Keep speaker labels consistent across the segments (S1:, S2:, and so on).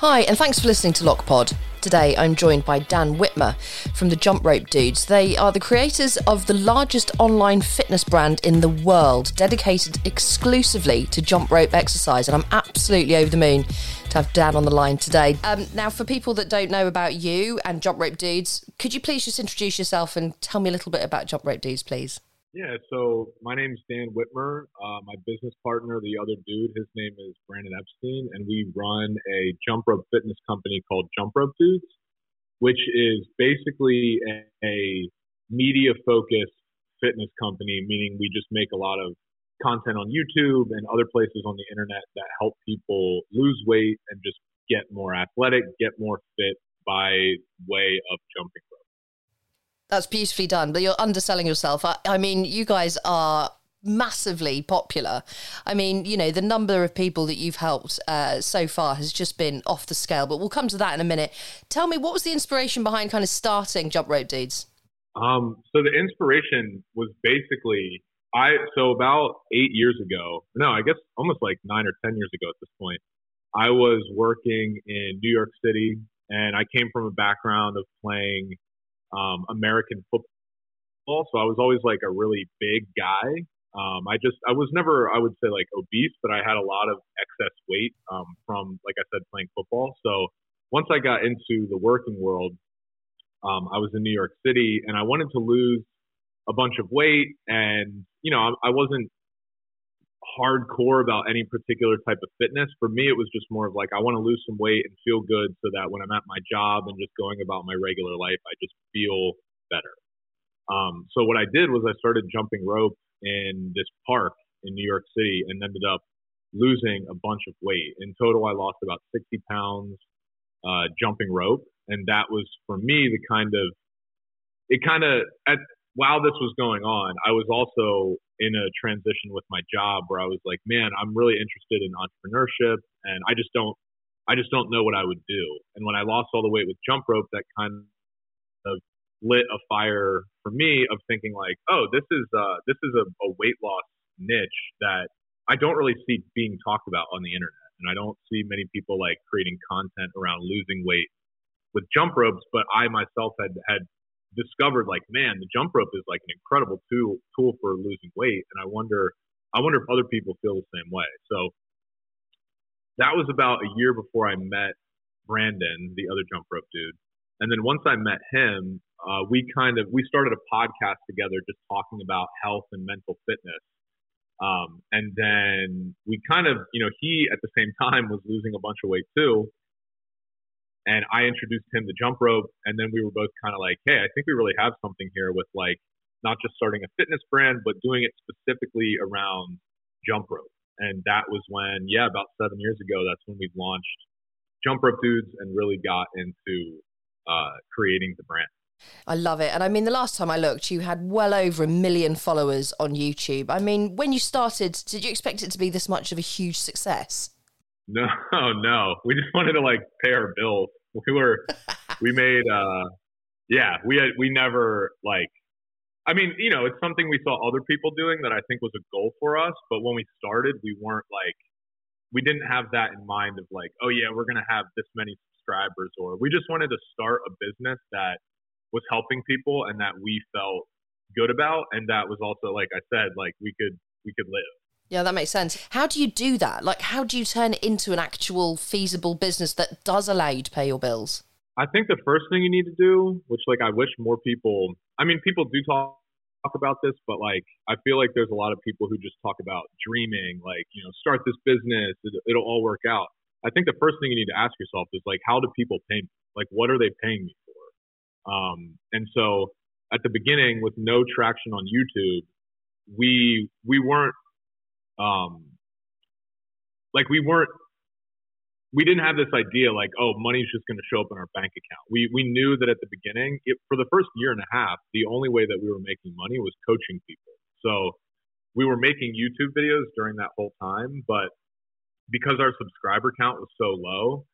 S1: Hi, and thanks for listening to LockPod. Today I'm joined by Dan Witmer from the Jump Rope Dudes. They are the creators of the largest online fitness brand in the world, dedicated exclusively to jump rope exercise, and I'm absolutely over the moon to have Dan on the line today. Um, now, for people that don't know about you and Jump Rope Dudes, could you please just introduce yourself and tell me a little bit about Jump Rope Dudes, please?
S2: Yeah, so my name is Dan Witmer. Uh, my business partner, the other dude, his name is Brandon Epstein, and we run a jump rope fitness company called Jump Rope Dudes, which is basically a, a media focused fitness company, meaning we just make a lot of content on YouTube and other places on the internet that help people lose weight and just get more athletic, get more fit by way of jumping.
S1: That's beautifully done, but you're underselling yourself. I, I mean, you guys are massively popular. I mean, you know, the number of people that you've helped uh, so far has just been off the scale, but we'll come to that in a minute. Tell me, what was the inspiration behind kind of starting Jump Rope Dudes?
S2: Um, so the inspiration was basically I so about eight years ago, no, I guess almost like nine or ten years ago at this point, I was working in New York City and I came from a background of playing um, American football. So I was always like a really big guy. Um, I just I was never I would say like obese, but I had a lot of excess weight um, from like I said playing football. So once I got into the working world, um, I was in New York City and I wanted to lose a bunch of weight, and you know I, I wasn't hardcore about any particular type of fitness. For me, it was just more of like I want to lose some weight and feel good so that when I'm at my job and just going about my regular life, I just feel better. Um, so what I did was I started jumping rope in this park in New York City and ended up losing a bunch of weight. In total, I lost about 60 pounds uh, jumping rope, and that was for me the kind of it kind of while this was going on, I was also in a transition with my job where I was like, man, I'm really interested in entrepreneurship and I just don't I just don't know what I would do. And when I lost all the weight with jump rope, that kind of lit a fire for me of thinking like, oh, this is uh this is a, a weight loss niche that I don't really see being talked about on the internet. And I don't see many people like creating content around losing weight with jump ropes, but I myself had had discovered like, man, the jump rope is like an incredible tool tool for losing weight. And I wonder, I wonder if other people feel the same way. So that was about a year before I met Brandon, the other jump rope dude. And then once I met him, uh, we kind of we started a podcast together, just talking about health and mental fitness. Um, and then we kind of, you know, he at the same time was losing a bunch of weight too and I introduced him to jump rope, and then we were both kind of like, hey, I think we really have something here with like not just starting a fitness brand, but doing it specifically around jump rope. And that was when, yeah, about seven years ago, that's when we launched Jump Rope Dudes and really got into uh, creating the brand.
S1: I love it. And I mean, the last time I looked, you had well over a million followers on YouTube. I mean, when you started, did you expect it to be this much of a huge success?
S2: No, no. We just wanted to like pay our bills. We were, we made, uh, yeah, we had, we never like, I mean, you know, it's something we saw other people doing that I think was a goal for us. But when we started, we weren't like, we didn't have that in mind of like, oh yeah, we're going to have this many subscribers, or we just wanted to start a business that was helping people and that we felt good about, and that was also, like I said, like we could we could live.
S1: Yeah, that makes sense. How do you do that? Like, how do you turn it into an actual feasible business that does allow you to pay your bills?
S2: I think the first thing you need to do, which like I wish more people, I mean, people do talk talk about this, but like I feel like there's a lot of people who just talk about dreaming, like you know, start this business, it, it'll all work out. I think the first thing you need to ask yourself is like, how do people pay me? Like, what are they paying me for? Um, and so at the beginning, with no traction on YouTube, we we weren't um, like we weren't we didn't have this idea like oh money's just going to show up in our bank account. We we knew that at the beginning it, for the first year and a half the only way that we were making money was coaching people. So we were making youtube videos during that whole time but because our subscriber count was so low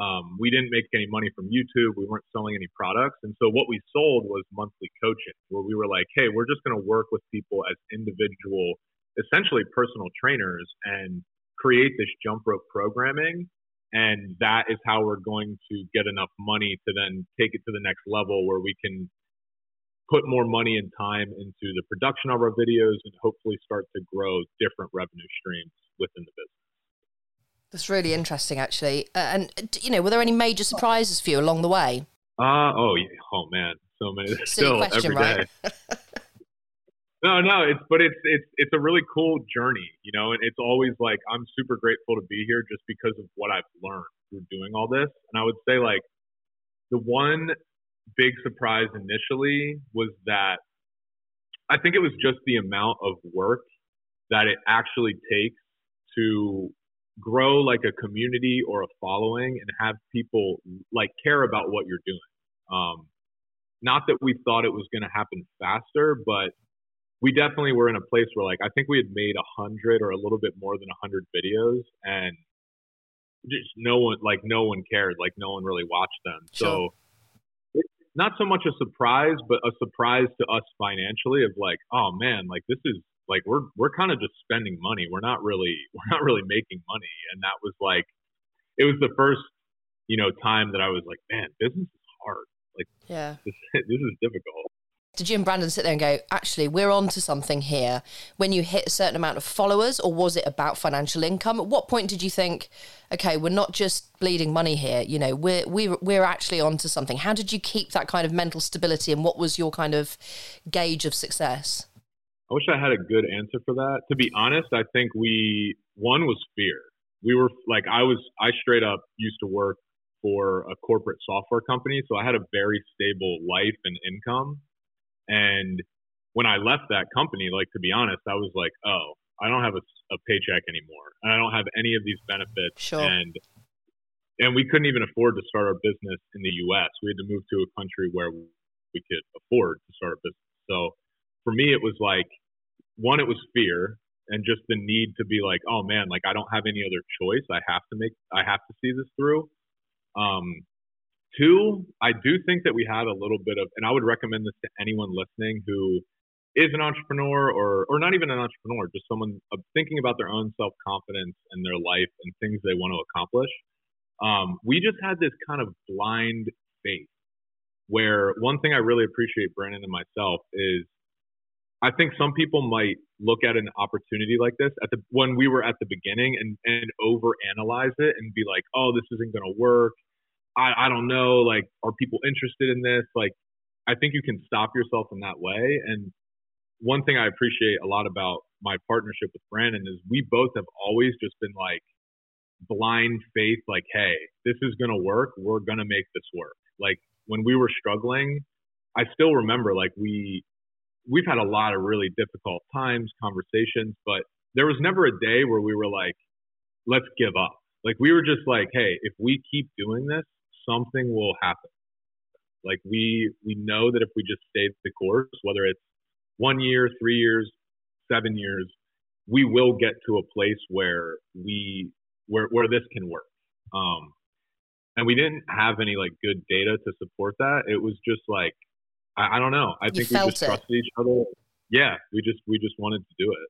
S2: um, we didn't make any money from youtube. We weren't selling any products. And so what we sold was monthly coaching where we were like hey we're just going to work with people as individual essentially personal trainers and create this jump rope programming and that is how we're going to get enough money to then take it to the next level where we can put more money and time into the production of our videos and hopefully start to grow different revenue streams within the business.
S1: That's really interesting, actually. Uh, and you know, were there any major surprises for you along the way?
S2: Uh oh, yeah. oh man, so many.
S1: Silly
S2: Still
S1: question,
S2: every day. No, no, it's but it's it's it's a really cool journey, you know, and it's always like I'm super grateful to be here just because of what I've learned through doing all this. And I would say like the one big surprise initially was that I think it was just the amount of work that it actually takes to grow like a community or a following and have people like care about what you're doing. Um, not that we thought it was going to happen faster, but we definitely were in a place where like I think we had made a hundred or a little bit more than a hundred videos and just no one like no one cared. Like no one really watched them.
S1: Sure.
S2: so not so much a surprise but a surprise to us financially of like oh man like this is like we're we're kind of just spending money. We're not really we're not really making money. And that was like it was the first you know time that I was like man business is hard. Like
S1: yeah.
S2: this, this is difficult
S1: Did and Brandon sit there and go, actually, we're on to something here when you hit a certain amount of followers, or was it about financial income? At what point did you think, okay, we're not just bleeding money here, you know, we're, we're, we're actually onto something? How did you keep that kind of mental stability and what was your kind of gauge of success?
S2: I wish I had a good answer for that. To be honest, I think we one was fear. We were like I was I straight up used to work for a corporate software company, so I had a very stable life and income. And when I left that company, like to be honest, I was like, oh, I don't have a, a paycheck anymore, and I don't have any of these benefits,
S1: Sure.
S2: and and we couldn't even afford to start our business in the U.S. We had to move to a country where we could afford to start a business. So for me, it was like one, it was fear and just the need to be like, oh man, like I don't have any other choice. I have to make, I have to see this through. Um, two, I do think that we had a little bit of, and I would recommend this to anyone listening who is an entrepreneur or, or not even an entrepreneur, just someone thinking about their own self confidence and their life and things they want to accomplish. Um, we just had this kind of blind faith where one thing I really appreciate Brandon and myself is I think some people might look at an opportunity like this at the when we were at the beginning and and overanalyze it and be like, oh, this isn't going to work. I I don't know. Like, are people interested in this? Like, I think you can stop yourself in that way. And one thing I appreciate a lot about my partnership with Brandon is we both have always just been like blind faith, like, hey, this is going to work. We're going to make this work. Like when we were struggling, I still remember like we we've had a lot of really difficult times, conversations, but there was never a day where we were like, let's give up. Like we were just like, hey, if we keep doing this, something will happen. Like we we know that if we just stay the course, whether it's one year, three years, seven years, we will get to a place where we where where this can work. Um, and we didn't have any like good data to support that. It was just like I, I don't know. I
S1: You
S2: think we just
S1: it.
S2: trusted each other. Yeah, we just we just wanted to do it.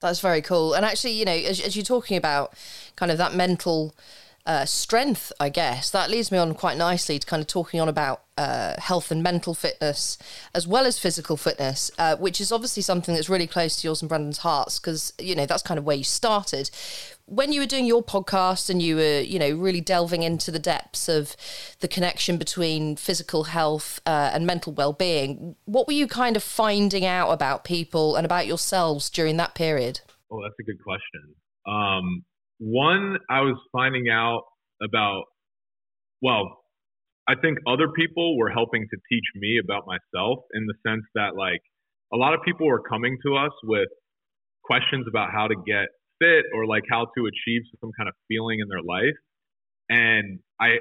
S1: That's very cool. And actually, you know, as, as you're talking about kind of that mental uh, strength, I guess, that leads me on quite nicely to kind of talking on about uh, health and mental fitness as well as physical fitness, uh, which is obviously something that's really close to yours and Brandon's hearts because, you know, that's kind of where you started. When you were doing your podcast and you were, you know, really delving into the depths of the connection between physical health uh, and mental well-being, what were you kind of finding out about people and about yourselves during that period?
S2: Oh, that's a good question. Um, one, I was finding out about, well, I think other people were helping to teach me about myself in the sense that, like, a lot of people were coming to us with questions about how to get fit or like how to achieve some kind of feeling in their life. And I,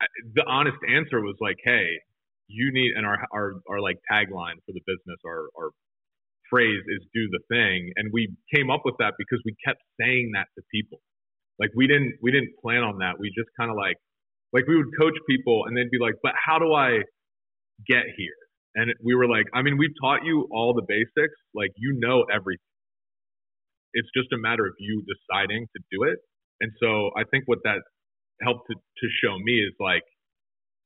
S2: I the honest answer was like, hey, you need, and our, our, our like tagline for the business, our, our phrase is do the thing. And we came up with that because we kept saying that to people. Like we didn't we didn't plan on that. We just kind of like like we would coach people and they'd be like but how do i get here? And we were like i mean we've taught you all the basics. Like you know everything. It's just a matter of you deciding to do it. And so I think what that helped to, to show me is like,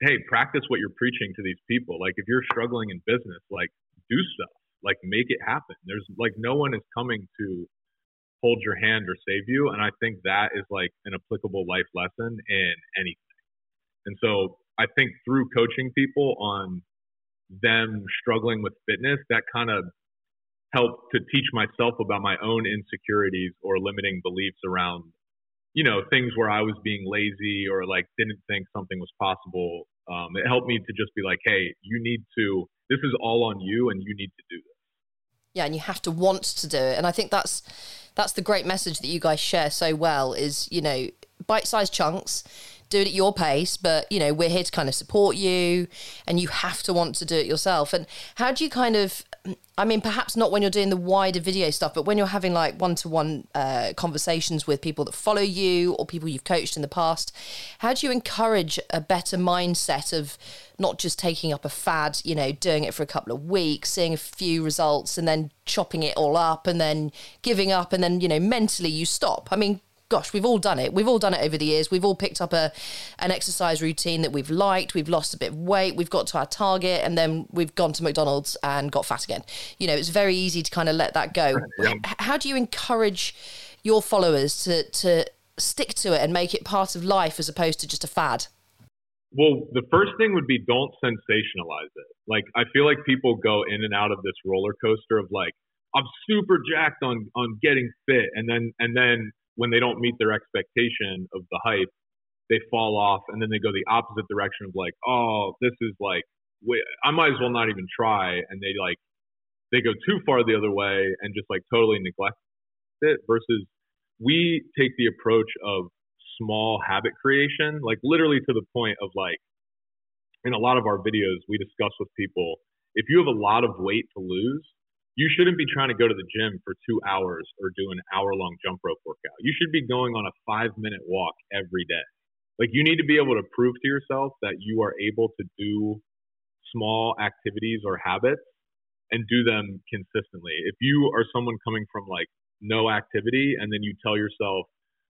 S2: hey, practice what you're preaching to these people. Like if you're struggling in business, like do stuff, like make it happen. There's like no one is coming to hold your hand or save you. And I think that is like an applicable life lesson in anything. And so I think through coaching people on them struggling with fitness, that kind of helped to teach myself about my own insecurities or limiting beliefs around, you know, things where I was being lazy or like didn't think something was possible. Um, it helped me to just be like, hey, you need to, this is all on you and you need to do this.
S1: Yeah, and you have to want to do it. And I think that's that's the great message that you guys share so well is, you know, bite-sized chunks do it at your pace, but you know, we're here to kind of support you and you have to want to do it yourself. And how do you kind of I mean, perhaps not when you're doing the wider video stuff, but when you're having like one to one conversations with people that follow you or people you've coached in the past, how do you encourage a better mindset of not just taking up a fad, you know, doing it for a couple of weeks, seeing a few results and then chopping it all up and then giving up and then, you know, mentally you stop? I mean, gosh, we've all done it. We've all done it over the years. We've all picked up a an exercise routine that we've liked. We've lost a bit of weight. We've got to our target, and then we've gone to McDonald's and got fat again. You know, it's very easy to kind of let that go. Yeah. How do you encourage your followers to to stick to it and make it part of life as opposed to just a fad?
S2: Well, the first thing would be don't sensationalize it. Like I feel like people go in and out of this roller coaster of like I'm super jacked on on getting fit and then and then when they don't meet their expectation of the hype, they fall off and then they go the opposite direction of like, oh, this is like, I might as well not even try. And they like, they go too far the other way and just like totally neglect it versus we take the approach of small habit creation, like literally to the point of like, in a lot of our videos, we discuss with people if you have a lot of weight to lose, you shouldn't be trying to go to the gym for two hours or do an hour long jump rope workout. You should be going on a five minute walk every day. Like you need to be able to prove to yourself that you are able to do small activities or habits and do them consistently. If you are someone coming from like no activity and then you tell yourself,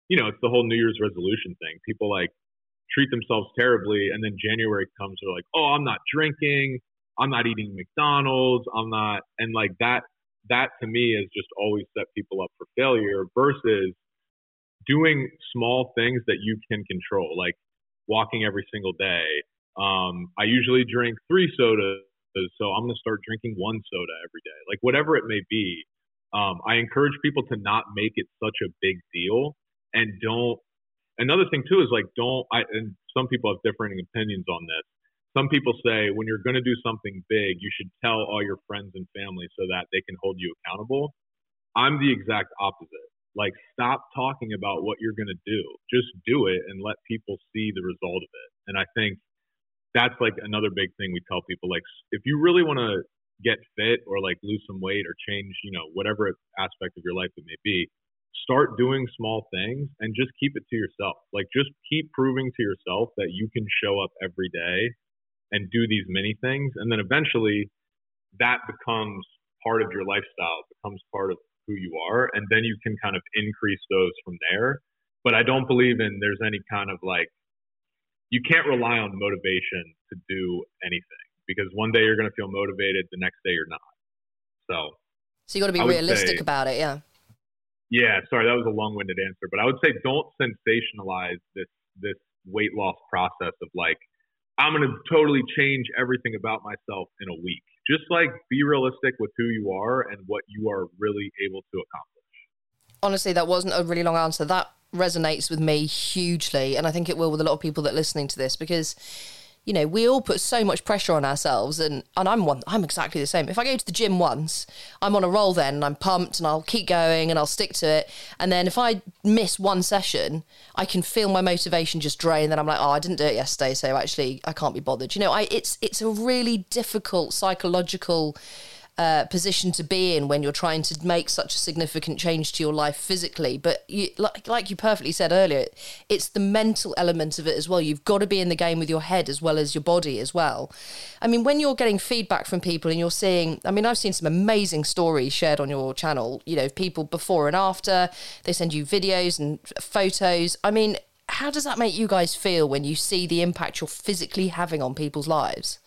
S2: you know, it's the whole New Year's resolution thing. People like treat themselves terribly and then January comes, they're like, oh, I'm not drinking. I'm not eating McDonald's. I'm not, and like that, that to me has just always set people up for failure versus doing small things that you can control, like walking every single day. Um, I usually drink three sodas, so I'm going to start drinking one soda every day, like whatever it may be. Um, I encourage people to not make it such a big deal and don't. Another thing too is like don't. I and some people have differing opinions on this some people say when you're going to do something big, you should tell all your friends and family so that they can hold you accountable. I'm the exact opposite. Like, stop talking about what you're going to do. Just do it and let people see the result of it. And I think that's like another big thing we tell people. Like, if you really want to get fit or like lose some weight or change, you know, whatever aspect of your life it may be, start doing small things and just keep it to yourself. Like, just keep proving to yourself that you can show up every day and do these many things. And then eventually that becomes part of your lifestyle, becomes part of who you are. And then you can kind of increase those from there. But I don't believe in there's any kind of like, you can't rely on motivation to do anything because one day you're going to feel motivated, the next day you're not. So,
S1: so you got to be realistic say, about it. Yeah.
S2: Yeah. Sorry. That was a long winded answer, but I would say don't sensationalize this, this weight loss process of like, I'm going to totally change everything about myself in a week. Just like be realistic with who you are and what you are really able to accomplish.
S1: Honestly, that wasn't a really long answer. That resonates with me hugely. And I think it will with a lot of people that are listening to this because you know, we all put so much pressure on ourselves, and, and I'm one. I'm exactly the same. If I go to the gym once, I'm on a roll then, and I'm pumped, and I'll keep going, and I'll stick to it. And then if I miss one session, I can feel my motivation just drain. Then I'm like, oh, I didn't do it yesterday, so actually I can't be bothered. You know, I it's it's a really difficult psychological position to be in when you're trying to make such a significant change to your life physically. But you, like, like you perfectly said earlier, it's the mental element of it as well. You've got to be in the game with your head as well as your body as well. I mean, when you're getting feedback from people and you're seeing, I mean, I've seen some amazing stories shared on your channel, you know, people before and after, they send you videos and photos. I mean, how does that make you guys feel when you see the impact you're physically having on people's lives?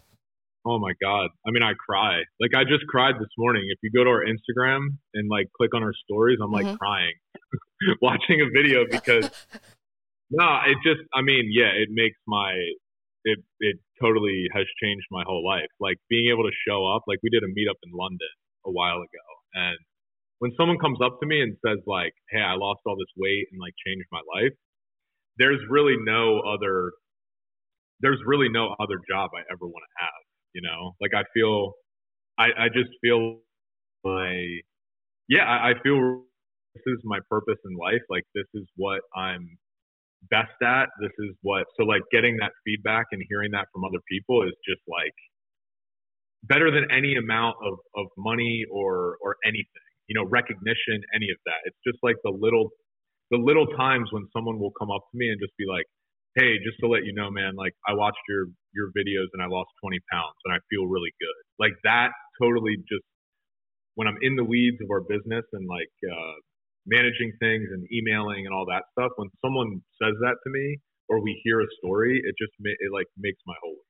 S2: Oh my god! I mean, I cry. Like I just cried this morning. If you go to our Instagram and like click on our stories, I'm like mm-hmm. crying watching a video because no, it just. I mean, yeah, it makes my it it totally has changed my whole life. Like being able to show up. Like we did a meetup in London a while ago, and when someone comes up to me and says like, "Hey, I lost all this weight and like changed my life," there's really no other there's really no other job I ever want to have you know? Like i feel i i just feel my yeah I, I feel this is my purpose in life. Like this is what i'm best at. This is what so like getting that feedback and hearing that from other people is just like better than any amount of of money or or anything you know recognition any of that. It's just like the little the little times when someone will come up to me and just be like hey, just to let you know, man, like I watched your your videos and I lost 20 pounds and I feel really good. Like that totally just when I'm in the weeds of our business and like uh, managing things and emailing and all that stuff. When someone says that to me or we hear a story, it just it like makes my whole.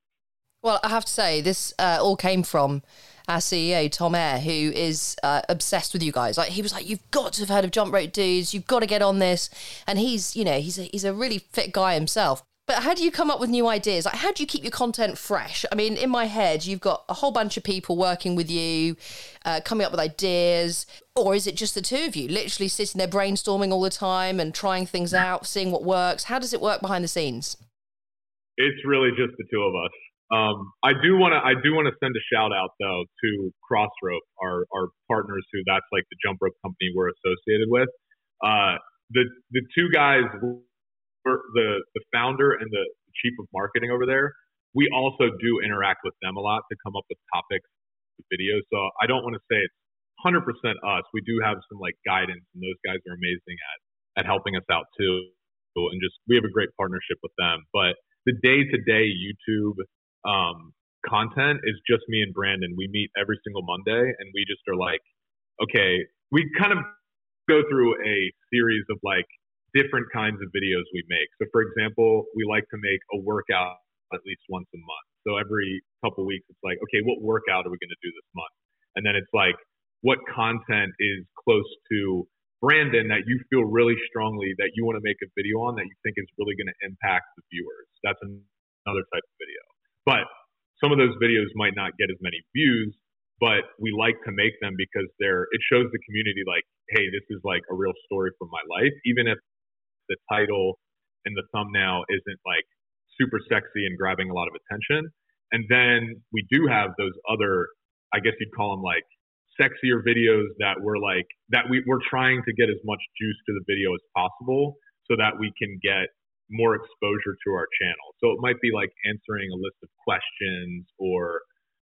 S1: Well, I have to say, this uh, all came from our CEO, Tom Ayer, who is uh, obsessed with you guys. Like, he was like, You've got to have heard of Jump Rope Dudes. You've got to get on this. And he's, you know, he's a, he's a really fit guy himself. But how do you come up with new ideas? Like, how do you keep your content fresh? I mean, in my head, you've got a whole bunch of people working with you, uh, coming up with ideas, or is it just the two of you, literally sitting there brainstorming all the time and trying things out, seeing what works? How does it work behind the scenes?
S2: It's really just the two of us. Um, I do want to I do want to send a shout out though to Crossrope, our our partners who that's like the jump rope company we're associated with. Uh, the the two guys, the the founder and the chief of marketing over there, we also do interact with them a lot to come up with topics, videos. So I don't want to say it's 100% us. We do have some like guidance, and those guys are amazing at at helping us out too. And just we have a great partnership with them. But the day to day YouTube um, content is just me and Brandon. We meet every single Monday and we just are like, okay, we kind of go through a series of like different kinds of videos we make. So, for example, we like to make a workout at least once a month. So, every couple weeks, it's like, okay, what workout are we going to do this month? And then it's like, what content is close to Brandon that you feel really strongly that you want to make a video on that you think is really going to impact the viewers? That's another type of video. But some of those videos might not get as many views, but we like to make them because they're it shows the community like, hey, this is like a real story from my life, even if the title and the thumbnail isn't like super sexy and grabbing a lot of attention. And then we do have those other, I guess you'd call them like sexier videos that we're like that we, we're trying to get as much juice to the video as possible so that we can get more exposure to our channel. So it might be like answering a list of questions or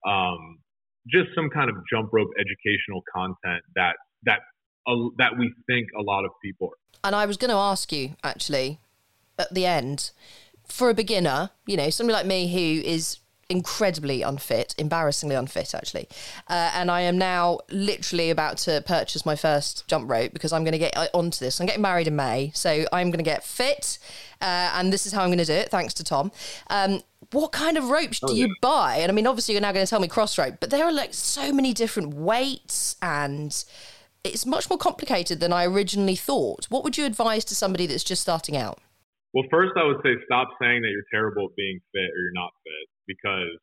S2: um, just some kind of jump rope educational content that that uh, that we think a lot of people.
S1: And I was going to ask you actually at the end for a beginner, you know, somebody like me who is incredibly unfit, embarrassingly unfit, actually. Uh, and I am now literally about to purchase my first jump rope because I'm going to get uh, onto this. I'm getting married in May, so I'm going to get fit, uh, and this is how I'm going to do it, thanks to Tom. Um, what kind of ropes do oh, you buy? And I mean, obviously, you're now going to tell me Crossrope, but there are like so many different weights and. It's much more complicated than I originally thought. What would you advise to somebody that's just starting out?
S2: Well, first, I would say stop saying that you're terrible at being fit or you're not fit because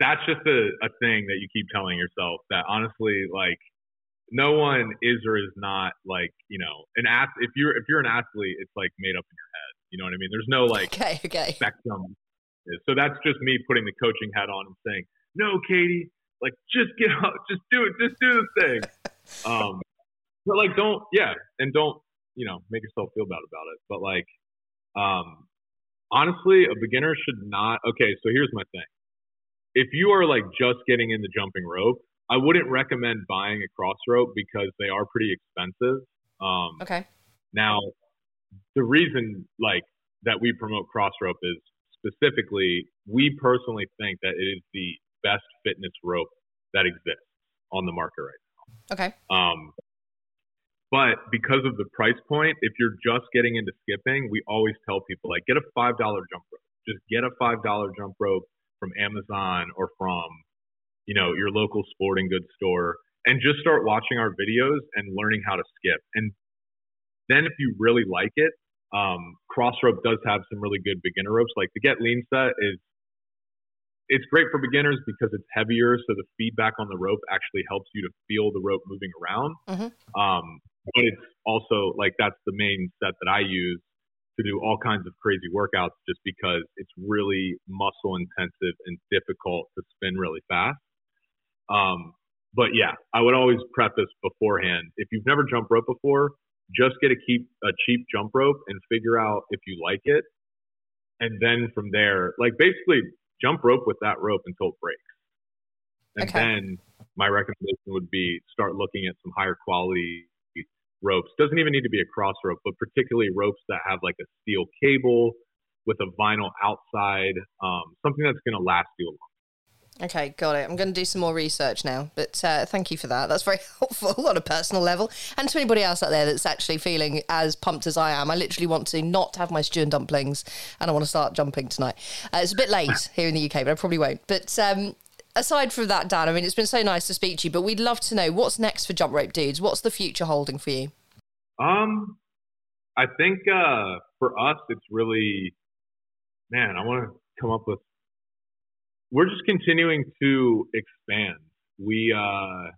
S2: that's just a, a thing that you keep telling yourself that honestly, like, no one is or is not like you know an ath- if you're if you're an athlete it's like made up in your head you know what i mean? There's no like
S1: okay, okay.
S2: spectrum. So that's just me putting the coaching hat on and saying no katie like just get up just do it just do the thing. Um but like don't yeah and don't you know make yourself feel bad about it. But like um honestly, a beginner should not. Okay, so here's my thing. If you are like just getting into jumping rope, I wouldn't recommend buying a cross rope because they are pretty expensive. Um,
S1: okay.
S2: Now, the reason like that we promote cross rope is specifically we personally think that it is the best fitness rope that exists on the market right
S1: now. Okay.
S2: Um, but because of the price point, if you're just getting into skipping, we always tell people like get a five dollar jump rope. Just get a five dollar jump rope from Amazon or from, you know, your local sporting goods store and just start watching our videos and learning how to skip. And then if you really like it, um, Crossrope does have some really good beginner ropes. Like the Get Lean set is it's great for beginners because it's heavier, so the feedback on the rope actually helps you to feel the rope moving around.
S1: Mm-hmm.
S2: Um, but it's also like that's the main set that I use to do all kinds of crazy workouts, just because it's really muscle intensive and difficult to spin really fast. Um, but yeah, I would always preface beforehand if you've never jumped rope before, just get a keep a cheap jump rope and figure out if you like it, and then from there, like basically jump rope with that rope until it breaks, and
S1: okay.
S2: then my recommendation would be start looking at some higher quality ropes. Doesn't even need to be a cross rope, but particularly ropes that have like a steel cable with a vinyl outside, um, something that's going to last you a long
S1: Okay, got it. I'm going to do some more research now, but uh, thank you for that. That's very helpful on a personal level. And to anybody else out there that's actually feeling as pumped as I am, I literally want to not have my stew and dumplings and I want to start jumping tonight. Uh, it's a bit late here in the UK, but I probably won't. But um, aside from that, Dan, I mean, it's been so nice to speak to you, but we'd love to know what's next for Jump Rope Dudes? What's the future holding for you?
S2: Um, I think uh, for us, it's really, man, I want to come up with we're just continuing to expand. We, uh,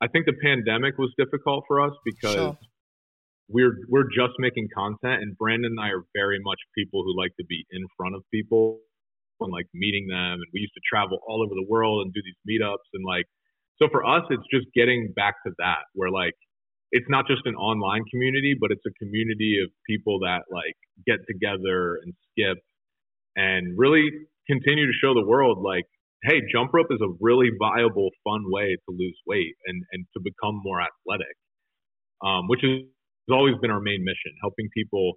S2: I think the pandemic was difficult for us because sure. we're we're just making content, and Brandon and I are very much people who like to be in front of people and like meeting them. And we used to travel all over the world and do these meetups, and like so for us, it's just getting back to that where like it's not just an online community, but it's a community of people that like get together and skip and really continue to show the world like, hey, jump rope is a really viable, fun way to lose weight and, and to become more athletic, um, which is, has always been our main mission, helping people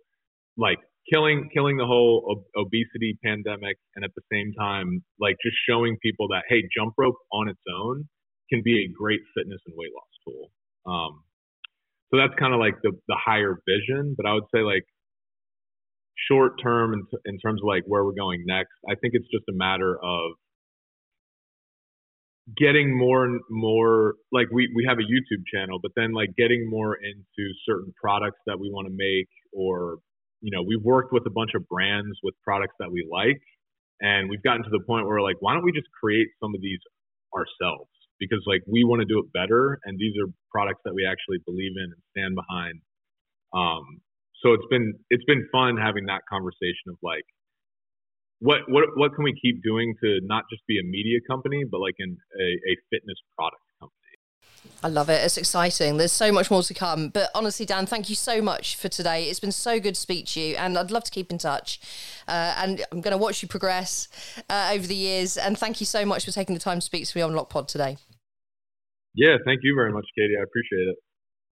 S2: like killing killing the whole ob- obesity pandemic and at the same time like just showing people that hey jump rope on its own can be a great fitness and weight loss tool. Um, so that's kind of like the the higher vision but i would say like short term in, in terms of like where we're going next, I think it's just a matter of getting more and more like we, we have a YouTube channel, but then like getting more into certain products that we want to make or you know, we've worked with a bunch of brands with products that we like and we've gotten to the point where we're like why don't we just create some of these ourselves? Because like we want to do it better and these are products that we actually believe in and stand behind. Um, so it's been it's been fun having that conversation of like what what what can we keep doing to not just be a media company but like in a, a fitness product
S1: I love it. It's exciting. There's so much more to come. But honestly, Dan, thank you so much for today. It's been so good to speak to you, and I'd love to keep in touch. Uh, and I'm going to watch you progress uh, over the years. And thank you so much for taking the time to speak to me on LockPod today.
S2: Yeah, thank you very much, Katie. I appreciate it.